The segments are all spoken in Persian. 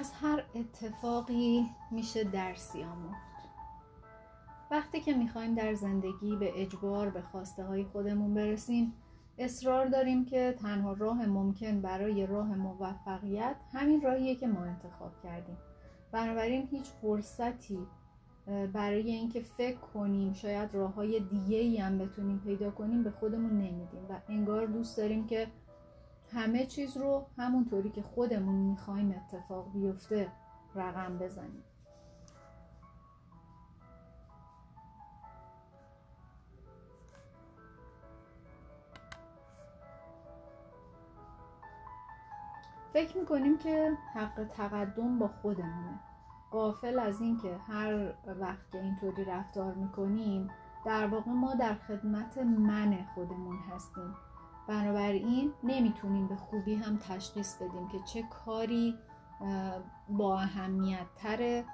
از هر اتفاقی میشه درسی آموخت. وقتی که می‌خوایم در زندگی به اجبار به خواسته های خودمون برسیم اصرار داریم که تنها راه ممکن برای راه موفقیت همین راهیه که ما انتخاب کردیم. بنابراین هیچ فرصتی برای اینکه فکر کنیم شاید راه های دیگه ای هم بتونیم پیدا کنیم به خودمون نمیدیم و انگار دوست داریم که همه چیز رو همونطوری که خودمون می‌خوایم اتفاق بیفته رقم بزنیم. فکر می‌کنیم که حق تقدم با خودمونه. قافل از اینکه هر وقت که اینطوری رفتار می‌کنیم در واقع ما در خدمت من خودمون هستیم. بنابراین نمی‌تونیم به خوبی هم تشخیص بدیم که چه کاری با اهمیت تره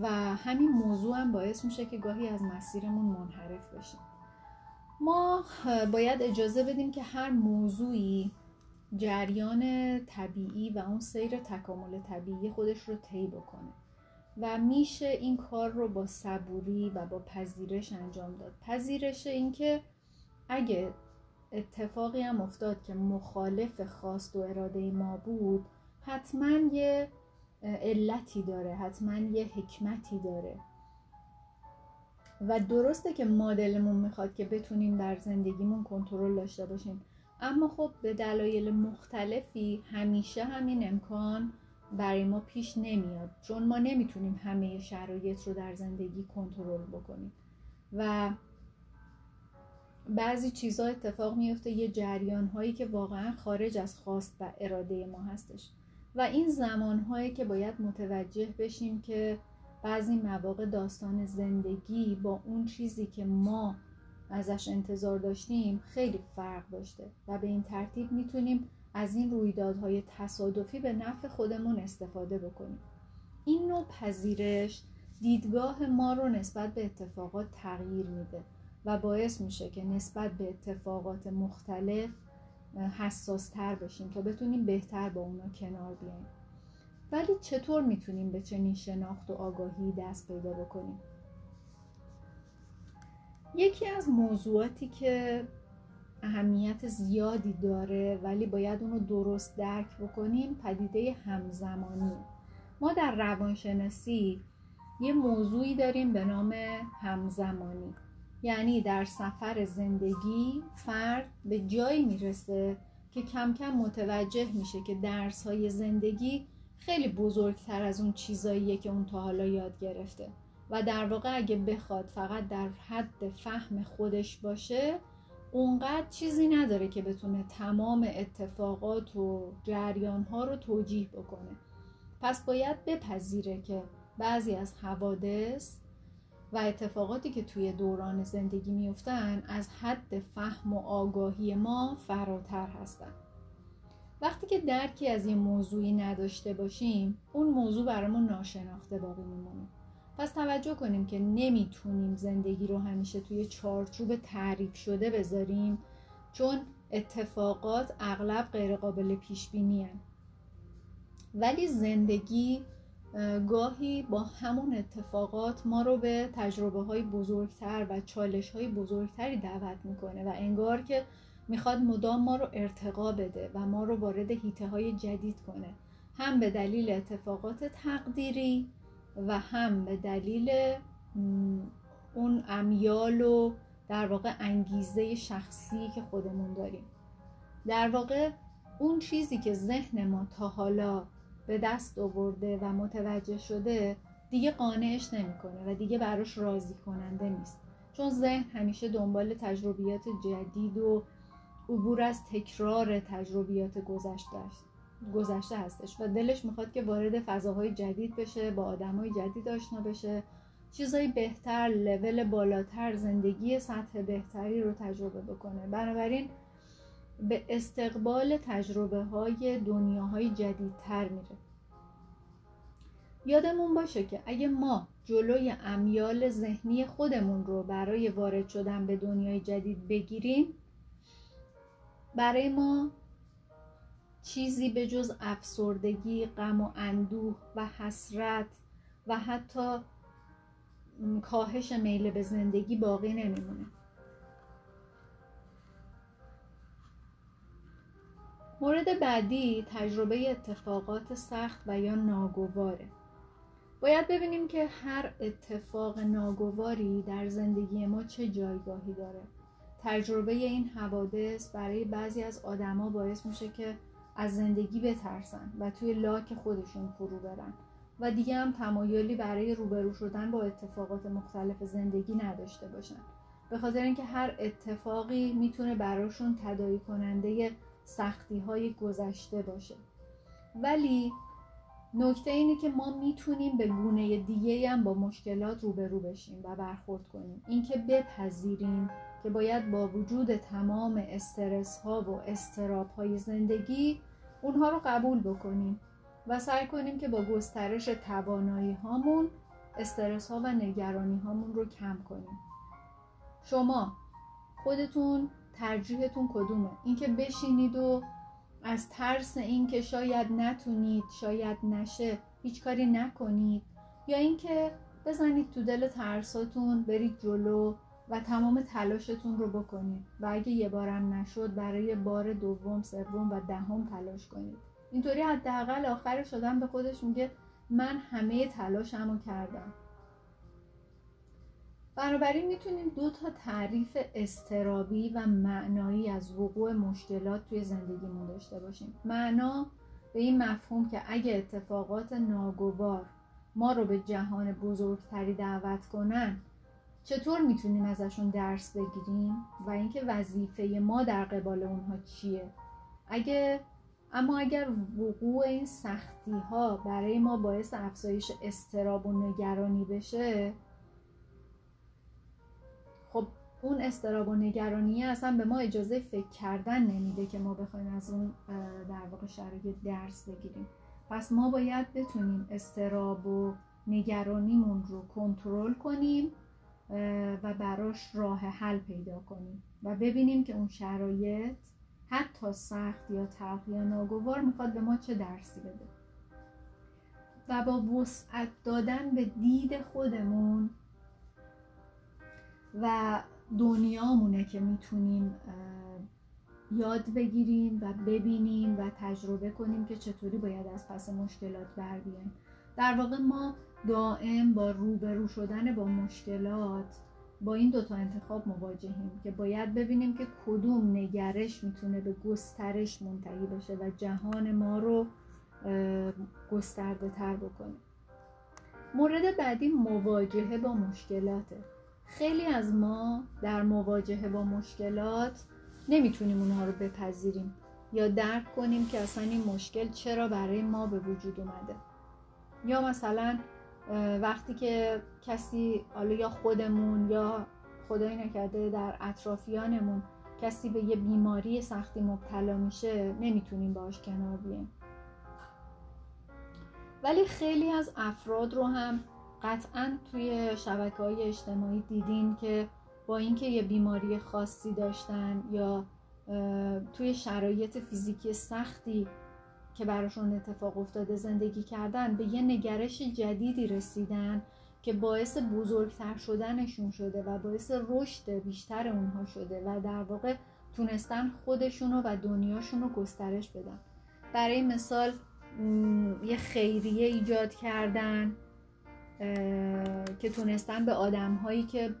و همین موضوع هم باعث میشه که گاهی از مسیرمون منحرف بشیم. ما باید اجازه بدیم که هر موضوعی جریان طبیعی و اون سیر تکامل طبیعی خودش رو طی بکنه و میشه این کار رو با صبوری و با پذیرش انجام داد. پذیرش اینکه اگه اتفاقی هم افتاد که مخالف خواست و اراده ما بود حتما یه علتی داره حتما یه حکمتی داره. و درسته که مادلمون می‌خواد که بتونیم در زندگیمون کنترل داشته باشیم اما خب به دلایل مختلفی همیشه همین امکان برای ما پیش نمیاد چون ما نمی‌تونیم همه شرایط رو در زندگی کنترل بکنیم. و بعضی چیزها اتفاق میفته یه جریان هایی که واقعا خارج از خواست و اراده ما هستش. و این زمان هایی که باید متوجه بشیم که بعضی مواقع داستان زندگی با اون چیزی که ما ازش انتظار داشتیم خیلی فرق داشته و به این ترتیب می‌تونیم از این رویدادهای تصادفی به نفع خودمون استفاده بکنیم. این نوع پذیرش دیدگاه ما رو نسبت به اتفاقات تغییر میده. و باعث میشه که نسبت به اتفاقات مختلف حساس تر بشیم تا بتونیم بهتر با اونا کنار بیایم ولی چطور می‌تونیم به چنین شناخت و آگاهی دست پیدا بکنیم؟ یکی از موضوعاتی که اهمیت زیادی داره ولی باید اونو درست درک بکنیم پدیده همزمانی. ما در روانشناسی یه موضوعی داریم به نام همزمانی. یعنی در سفر زندگی فرد به جایی می‌رسه که کم کم متوجه میشه که درس های زندگی خیلی بزرگتر از اون چیزاییه که اون تا حالا یاد گرفته. و در واقع اگه بخواد فقط در حد فهم خودش باشه اونقدر چیزی نداره که بتونه تمام اتفاقات و جریان ها رو توجیه بکنه. پس باید بپذیره که بعضی از حوادث و اتفاقاتی که توی دوران زندگی میفتن از حد فهم و آگاهی ما فراتر هستن. وقتی که درکی از یه موضوعی نداشته باشیم اون موضوع برامون ناشناخته باقی میمونه. پس توجه کنیم که نمی‌تونیم زندگی رو همیشه توی چارچوب تعریف شده بذاریم چون اتفاقات اغلب غیر قابل پیش بینی ولی زندگی گاهی با همون اتفاقات ما رو به تجربه های بزرگتر و چالش های بزرگتری دعوت می‌کنه و انگار که می‌خواد مدام ما رو ارتقا بده و ما رو وارد هیته های جدید کنه. هم به دلیل اتفاقات تقدیری و هم به دلیل اون امیال و در واقع انگیزه شخصی که خودمون داریم. در واقع اون چیزی که ذهن ما تا حالا به دست آورده و متوجه شده دیگه قانعش نمی‌کنه و دیگه براش راضی کننده نیست. چون ذهن همیشه دنبال تجربیات جدید و عبور از تکرار تجربیات گذشته هستش و دلش می‌خواد که وارد فضاهای جدید بشه با آدمای جدید آشنا بشه. چیزای بهتر لول بالاتر زندگی سطح بهتری رو تجربه بکنه. بنابراین به استقبال تجربه های دنیاهای جدیدتر میره. یادمون باشه که اگه ما جلوی امیال ذهنی خودمون رو برای وارد شدن به دنیای جدید بگیریم برای ما چیزی به جز افسردگی، غم و اندوه و حسرت و حتی کاهش میل به زندگی باقی نمیمونه. مورد بعدی تجربه اتفاقات سخت و یا ناگواره. باید ببینیم که هر اتفاق ناگواری در زندگی ما چه جایگاهی داره. تجربه این حوادث برای بعضی از آدما باعث میشه که از زندگی بترسن و توی لاک خودشون فرو برن. و دیگه هم تمایلی برای روبرو شدن با اتفاقات مختلف زندگی نداشته باشن. به خاطر اینکه هر اتفاقی می‌تونه براشون تدایی کننده سختی های گذشته باشه. ولی نکته اینه که ما می‌تونیم به گونه دیگه هم با مشکلات روبرو بشیم و برخورد کنیم. اینکه بپذیریم که باید با وجود تمام استرس ها و استراب های زندگی اونها رو قبول بکنیم و سعی کنیم که با گسترش توانایی هامون استرس ها و نگرانی هامون رو کم کنیم. شما خودتون ترجیحتون کدومه؟ اینکه بشینید و از ترس اینکه شاید نتونید شاید نشه هیچ کاری نکنید. یا اینکه بزنید تو دل ترساتون برید جلو و تمام تلاشتون رو بکنید. و اگه یه بارم نشد برای بار دوم سوم و دهم تلاش کنید. اینطوری حداقل آخر شدن به خودش میگه من همه تلاشمو کردم. بنابراین می‌تونیم دو تا تعریف استرابی و معنایی از وقوع مشکلات توی زندگیمون داشته باشیم. معنا به این مفهوم که اگه اتفاقات ناگوار ما رو به جهان بزرگتری دعوت کنن چطور می‌تونیم ازشون درس بگیریم و اینکه وظیفه ما در قبال اونها چیه؟ اگه اما اگر وقوع این سختی ها برای ما باعث افزایش استراب و نگرانی بشه خب اون استراب و نگرانی اصلا به ما اجازه فکر کردن نمیده که ما بخوایم از اون در واقع شرایط درس بگیریم. پس ما باید بتونیم استراب و نگرانیمون رو کنترل کنیم و براش راه حل پیدا کنیم و ببینیم که اون شرایط حتی سخت یا تلخ یا ناگوار می‌خواد به ما چه درسی بده. و با وسعت دادن به دید خودمون و دنیامونه که می‌تونیم یاد بگیریم و ببینیم و تجربه کنیم که چطوری باید از پس مشکلات بر بیایم. در واقع ما دائم با روبرو شدن با مشکلات با این دوتا انتخاب مواجهیم که باید ببینیم که کدوم نگرش می‌تونه به گسترش منتهی بشه و جهان ما رو گسترده تر بکنه. مورد بعدی مواجهه با مشکلاته. خیلی از ما در مواجهه با مشکلات نمی‌تونیم اونها رو بپذیریم یا درک کنیم که اصلا این مشکل چرا برای ما به وجود اومده. یا مثلا وقتی که کسی حالا یا خودمون یا خدای نکرده در اطرافیانمون کسی به یه بیماری سختی مبتلا میشه نمی‌تونیم باش کنار بیایم. ولی خیلی از افراد رو هم قطعا توی شبکه های اجتماعی دیدین که با اینکه یه بیماری خاصی داشتن یا توی شرایط فیزیکی سختی که براشون اتفاق افتاده زندگی کردن به یه نگرش جدیدی رسیدن که باعث بزرگتر شدنشون شده و باعث رشد بیشتر اونها شده و در واقع تونستن خودشونو و دنیاشون رو گسترش بدن. برای مثال یه خیریه ایجاد کردن. که تونستن به آدم هایی که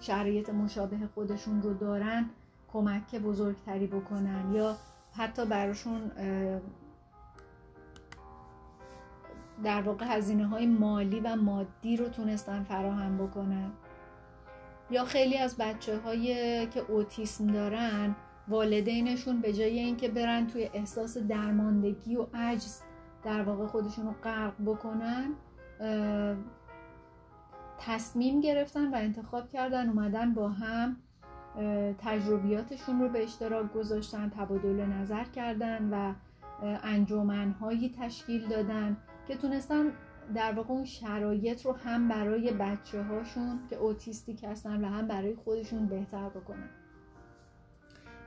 شرایط مشابه خودشون رو دارن کمک بزرگتری بکنن یا حتی براشون در واقع هزینه های مالی و مادی رو تونستن فراهم بکنن. یا خیلی از بچه هایی که اوتیسم دارن والدینشون به جای اینکه برن توی احساس درماندگی و عجز در واقع خودشون رو غرق بکنن تصمیم گرفتن و انتخاب کردن اومدن با هم تجربیاتشون رو به اشتراک گذاشتن تبادل نظر کردن و انجمنهایی تشکیل دادن که تونستن در واقع اون شرایط رو هم برای بچه هاشون که اوتیستیک هستن و هم برای خودشون بهتر بکنن.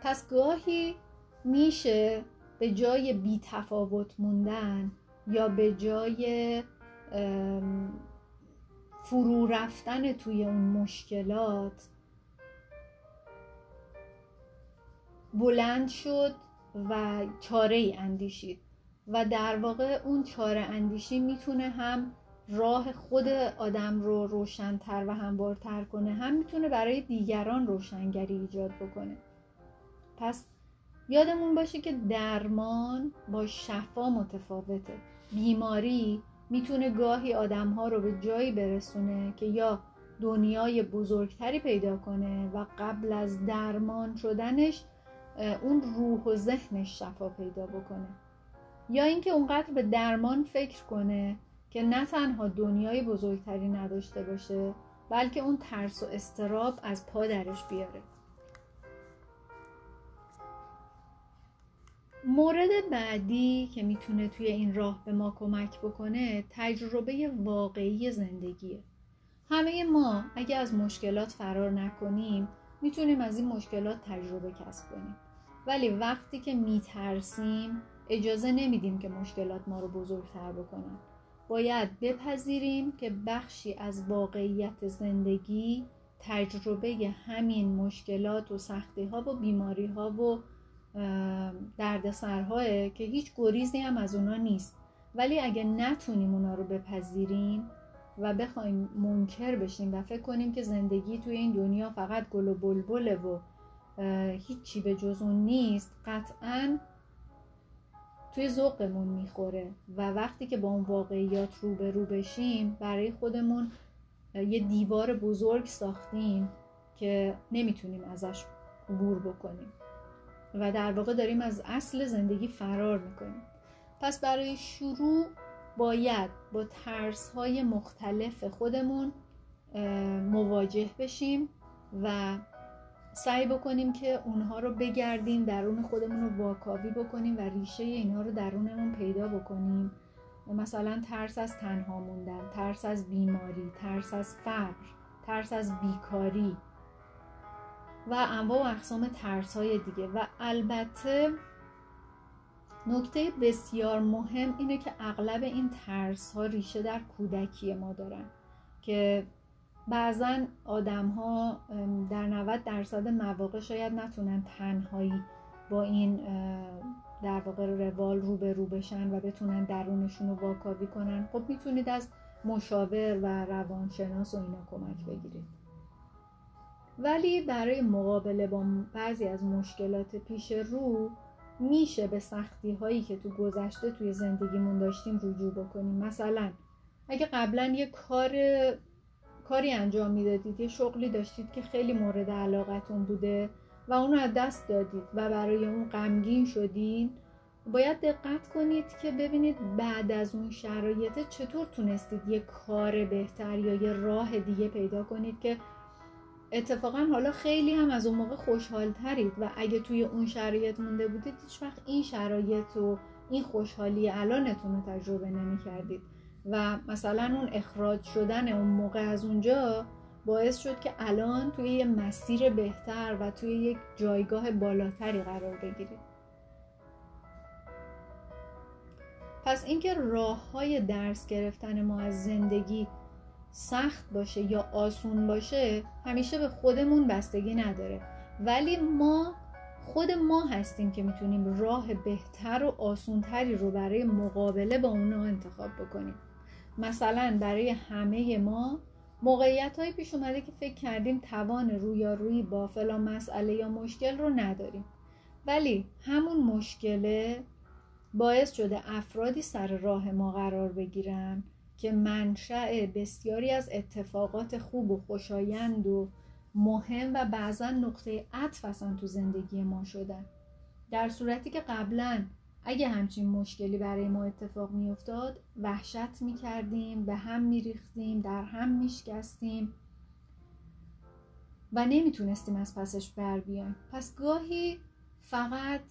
پس گاهی میشه به جای بی تفاوت موندن یا به جای فرو رفتن توی اون مشکلات بلند شد و چاره ای اندیشید. و در واقع اون چاره اندیشی می‌تونه هم راه خود آدم رو روشنتر و هموارتر کنه هم می‌تونه برای دیگران روشنگری ایجاد بکنه. پس یادمون باشه که درمان با شفا متفاوته. بیماری می‌تونه گاهی آدم ها رو به جایی برسونه که یا دنیای بزرگتری پیدا کنه و قبل از درمان شدنش اون روح و ذهنش شفا پیدا بکنه. یا اینکه اونقدر به درمان فکر کنه که نه تنها دنیای بزرگتری نداشته باشه بلکه اون ترس و استراب از پا درش بیاره. مورد بعدی که می‌تونه توی این راه به ما کمک بکنه تجربه واقعی زندگیه. همه ما اگه از مشکلات فرار نکنیم می‌تونیم از این مشکلات تجربه کسب کنیم. ولی وقتی که میترسیم اجازه نمیدیم که مشکلات ما رو بزرگتر بکنن. باید بپذیریم که بخشی از واقعیت زندگی تجربه همین مشکلات و سختی ها و بیماری ها و دردسرهاه که هیچ گریزی هم از اونا نیست. ولی اگه نتونیم اونا رو بپذیریم و بخوایم منکر بشیم و فکر کنیم که زندگی توی این دنیا فقط گل و بلبله و هیچی به جز اون نیست قطعا توی ذوقمون می‌خوره. و وقتی که با اون واقعیات رو بشیم برای خودمون یه دیوار بزرگ ساختیم که نمی‌تونیم ازش عبور بکنیم. و در واقع داریم از اصل زندگی فرار می‌کنیم. پس برای شروع باید با ترس های مختلف خودمون مواجه بشیم و سعی بکنیم که اونها رو بگردیم درون خودمون رو واکاوی بکنیم و ریشه اینها رو درونمون پیدا بکنیم. مثلا ترس از تنها موندن ترس از بیماری ترس از فقر ترس از بیکاری. و انواع و اقسام ترس های دیگه. و البته نکته بسیار مهم اینه که اغلب این ترس ها ریشه در کودکی ما دارن که بعضا آدم ها در 90 درصد مواقع شاید نتونن تنهایی با این در واقع روال رو به رو بشن و بتونن درونشون رو واکاوی کنن. خب می‌تونید از مشاور و روانشناس و اینا کمک بگیرید. ولی برای مقابله با بعضی از مشکلات پیش رو میشه به سختی هایی که تو گذشته توی زندگیمون داشتیم رجوع بکنیم. مثلا اگه قبلا یه کار کاری انجام می‌دادید یه شغلی داشتید که خیلی مورد علاقتون بوده و اونو از دست دادید و برای اون غمگین شدین باید دقت کنید که ببینید بعد از اون شرایط چطور تونستید یه کار بهتر یا یه راه دیگه پیدا کنید که اتفاقا حالا خیلی هم از اون موقع خوشحال ترید و اگه توی اون شرایط مونده بودید هیچ وقت این شرایط و این خوشحالی الانتون رو تجربه نمی کردید و مثلا اون اخراج شدن اون موقع از اونجا باعث شد که الان توی یه مسیر بهتر و توی یک جایگاه بالاتری قرار بگیرید. پس اینکه راه های درس گرفتن ما از زندگی سخت باشه یا آسون باشه همیشه به خودمون بستگی نداره. ولی ما خود ما هستیم که می‌تونیم راه بهتر و آسونتری رو برای مقابله با اونا انتخاب بکنیم. مثلا برای همه ما موقعیت های پیش اومده که فکر کردیم توان رویارویی با فلان مسئله یا مشکل رو نداریم. ولی همون مشکله باعث شده افرادی سر راه ما قرار بگیرن که منشأ بسیاری از اتفاقات خوب و خوشایند و مهم و بعضا نقطه عطف اصلا تو زندگی ما شدن. در صورتی که قبلا اگه همچین مشکلی برای ما اتفاق میافتاد وحشت می‌کردیم به هم میریختیم در هم میشکستیم و نمی‌تونستیم از پسش بر بیایم. پس گاهی فقط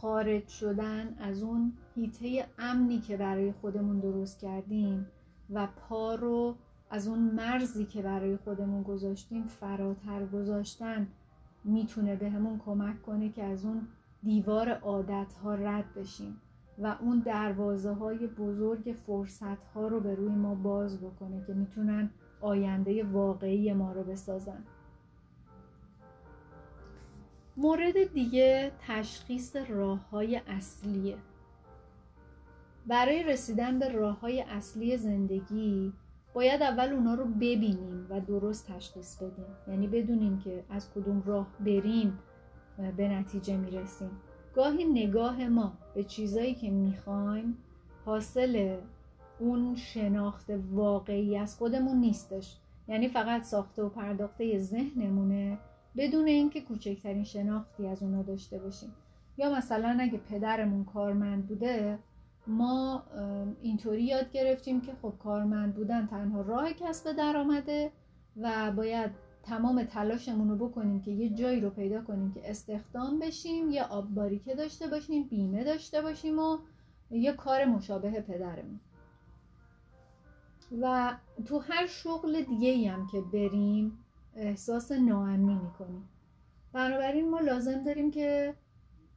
خارج شدن از اون هیته امنی که برای خودمون درست کردیم و پا رو از اون مرزی که برای خودمون گذاشتیم فراتر گذاشتن می‌تونه بهمون کمک کنه که از اون دیوار عادت ها رد بشیم و اون دروازه های بزرگ فرصت ها رو به روی ما باز بکنه که می‌تونن آینده واقعی ما رو بسازن. مورد دیگه تشخیص راه های اصلیه. برای رسیدن به راه های اصلی زندگی باید اول اونا رو ببینیم و درست تشخیص بدیم. یعنی بدونیم که از کدوم راه بریم به نتیجه می‌رسیم. گاهی نگاه ما به چیزایی که می‌خوایم حاصل اون شناخت واقعی از خودمون نیستش. یعنی فقط ساخته و پرداخته ذهنمونه بدون اینکه کوچکترین شناختی از اونا داشته باشیم. یا مثلا اگه پدرمون کارمند بوده ما اینطوری یاد گرفتیم که خب کارمند بودن تنها راه کسب درآمده و باید تمام تلاشمون رو بکنیم که یه جایی رو پیدا کنیم که استخدام بشیم یا آب باریکه داشته باشیم بیمه داشته باشیم و یه کار مشابه پدرمون. و تو هر شغل دیگه هم که بریم احساس ناامنی می‌کنیم بنابراین ما لازم داریم که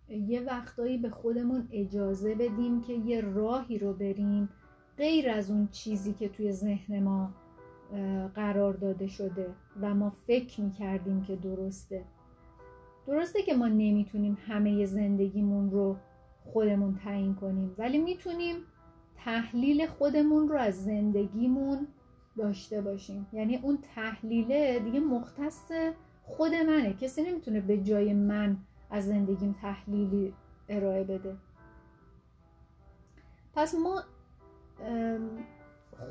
یه وقتایی به خودمون اجازه بدیم که یه راهی رو بریم غیر از اون چیزی که توی ذهن ما قرار داده شده و ما فکر می‌کردیم که درسته. درسته که ما نمی‌تونیم همه زندگیمون رو خودمون تعیین کنیم ولی می‌تونیم تحلیل خودمون رو از زندگیمون داشته باشیم. یعنی اون تحلیله دیگه مختص خود منه. کسی نمی‌تونه به جای من از زندگیم تحلیلی ارائه بده. پس ما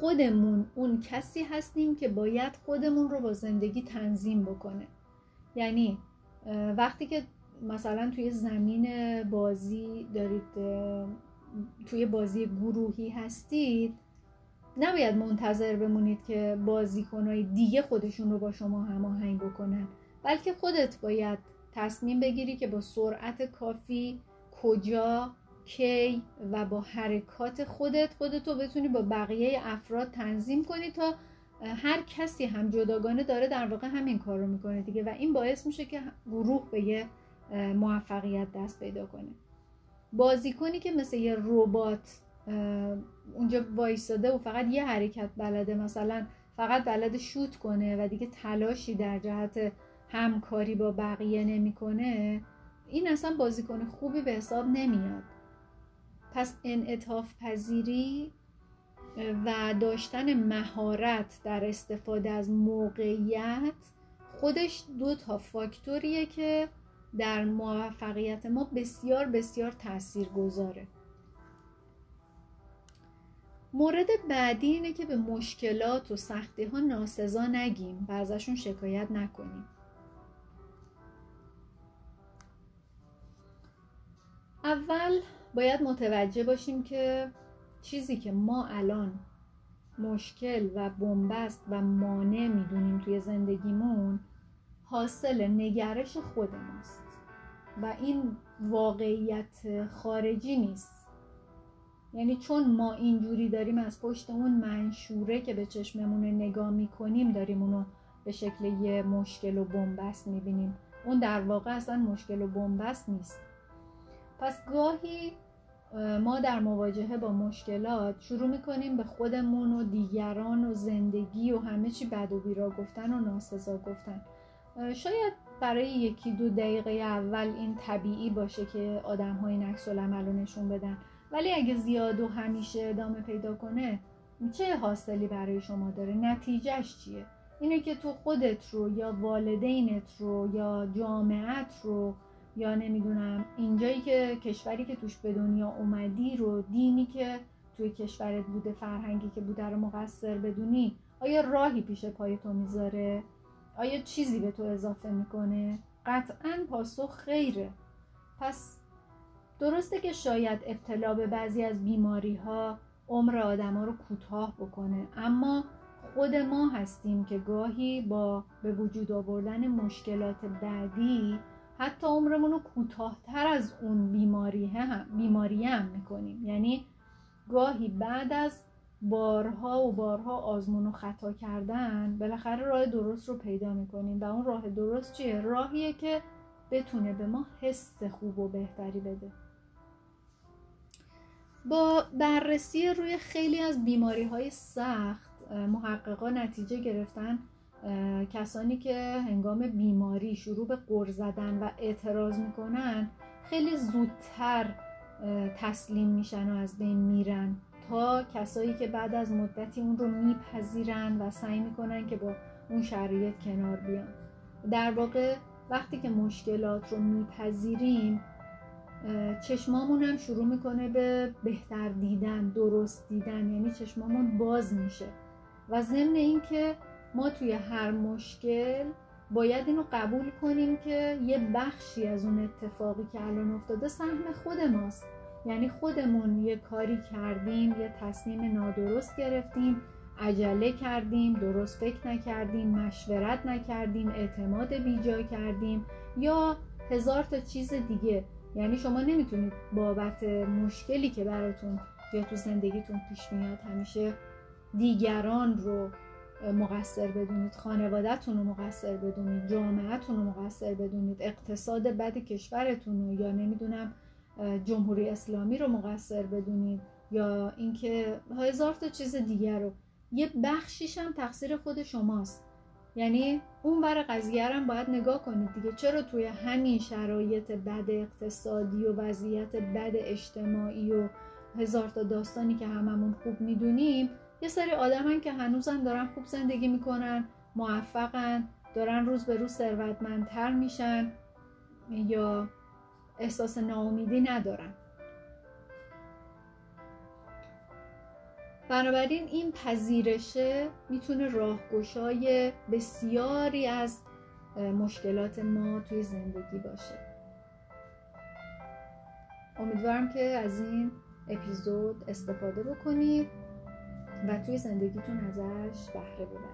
خودمون اون کسی هستیم که باید خودمون رو با زندگی تنظیم بکنه. یعنی وقتی که مثلا توی زمین بازی دارید توی بازی گروهی هستید نباید منتظر بمونید که بازیکنهای دیگه خودشون رو با شما هماهنگ بکنن. بلکه خودت باید تصمیم بگیری که با سرعت کافی کجا کی و با حرکات خودت خودتو بتونی با بقیه افراد تنظیم کنی تا هر کسی هم جداگانه داره در واقع همین کار رو می‌کنه دیگه و این باعث میشه که گروه به یه موفقیت دست پیدا کنه. بازیکنی که مثل یه ربات اونجا وایستاده و فقط یه حرکت بلده مثلا فقط بلده شوت کنه و دیگه تلاشی در جهت همکاری با بقیه نمی‌کنه این اصلا بازیکن خوبی به حساب نمیاد. پس انعطاف پذیری و داشتن مهارت در استفاده از موقعیت خودش دو تا فاکتوریه که در موفقیت ما بسیار بسیار تأثیر گذاره مورد بعدی اینه که به مشکلات و سختی ها ناسزا نگیم و ازشون شکایت نکنیم. اول باید متوجه باشیم که چیزی که ما الان مشکل و بنبست و مانع می‌دونیم توی زندگیمون حاصل نگرش خود ماست و این واقعیت خارجی نیست. یعنی چون ما اینجوری داریم از پشت اون منشوره که به چشممون نگاه می‌کنیم داریم اونو به شکل یه مشکل و بنبست می‌بینیم. اون در واقع اصلا مشکل و بنبست نیست. پس گاهی ما در مواجهه با مشکلات شروع می‌کنیم به خودمون و دیگران و زندگی و همه چی بد و بیرا گفتن و ناسزا گفتن. شاید برای یکی دو دقیقه اول این طبیعی باشه که آدم های نکس و نشون بدن. ولی اگه زیاد و همیشه ادامه پیدا کنه چه حاصلی برای شما داره؟ نتیجهش چیه؟ اینه که تو خودت رو یا والدینت رو یا جامعت رو یا نمی‌دونم اینجایی که کشوری که توش به دنیا اومدی رو دینی که توی کشورت بوده فرهنگی که بوده رو مقصر بدونی آیا راهی پیش پای تو می‌ذاره؟ آیا چیزی به تو اضافه می‌کنه؟ قطعا پاسخ خیره. پس درسته که شاید ابتلا به بعضی از بیماری ها عمر آدم ها رو کوتاه بکنه اما خود ما هستیم که گاهی با به وجود آوردن مشکلات بعدی حتی عمرمون رو کوتاهتر از اون بیماری هم بیماری هم می‌کنیم یعنی گاهی بعد از بارها و بارها آزمون و خطا کردن بالاخره راه درست رو پیدا می‌کنیم و اون راه درست چیه؟ راهیه که بتونه به ما حس خوب و بهتری بده با بررسی روی خیلی از بیماری های سخت محققا نتیجه گرفتن کسانی که هنگام بیماری شروع به قر زدن و اعتراض می‌کنن خیلی زودتر تسلیم میشن و از بین میرن تا کسایی که بعد از مدتی اون رو میپذیرن و سعی می‌کنن که با اون شرایط کنار بیان. در واقع وقتی که مشکلات رو میپذیریم چشمامون هم شروع می‌کنه به بهتر دیدن درست دیدن یعنی چشمامون باز میشه. و ضمن اینکه ما توی هر مشکل باید اینو قبول کنیم که یه بخشی از اون اتفاقی که الان افتاده سهم خود ماست. یعنی خودمون یه کاری کردیم یه تصمیم نادرست گرفتیم عجله کردیم درست فکر نکردیم مشورت نکردیم اعتماد بیجا کردیم یا هزار تا چیز دیگه. یعنی شما نمی‌تونید بابت مشکلی که براتون یا تو زندگیتون پیش میاد همیشه دیگران رو مقصر بدونید خانوادهتون رو مقصر بدونید جامعهتون رو مقصر بدونید اقتصاد بد کشورتون رو یا نمی‌دونم جمهوری اسلامی رو مقصر بدونید یا اینکه هزار تا چیز دیگر رو. یه بخشیش هم تقصیر خود شماست. یعنی اون بر قضیه هم باید نگاه کنید دیگه. چرا توی همین شرایط بد اقتصادی و وضعیت بد اجتماعی و هزار تا داستانی که هممون خوب می‌دونیم یه سری آدمن که هنوزم دارن خوب زندگی می‌کنن موفقن دارن روز به روز ثروتمندتر میشن یا احساس ناامیدی ندارن. بنابراین این پذیرشه می‌تونه راهگشای بسیاری از مشکلات ما توی زندگی باشه. امیدوارم که از این اپیزود استفاده بکنید و توی زندگیتون ازش بهره ببرید.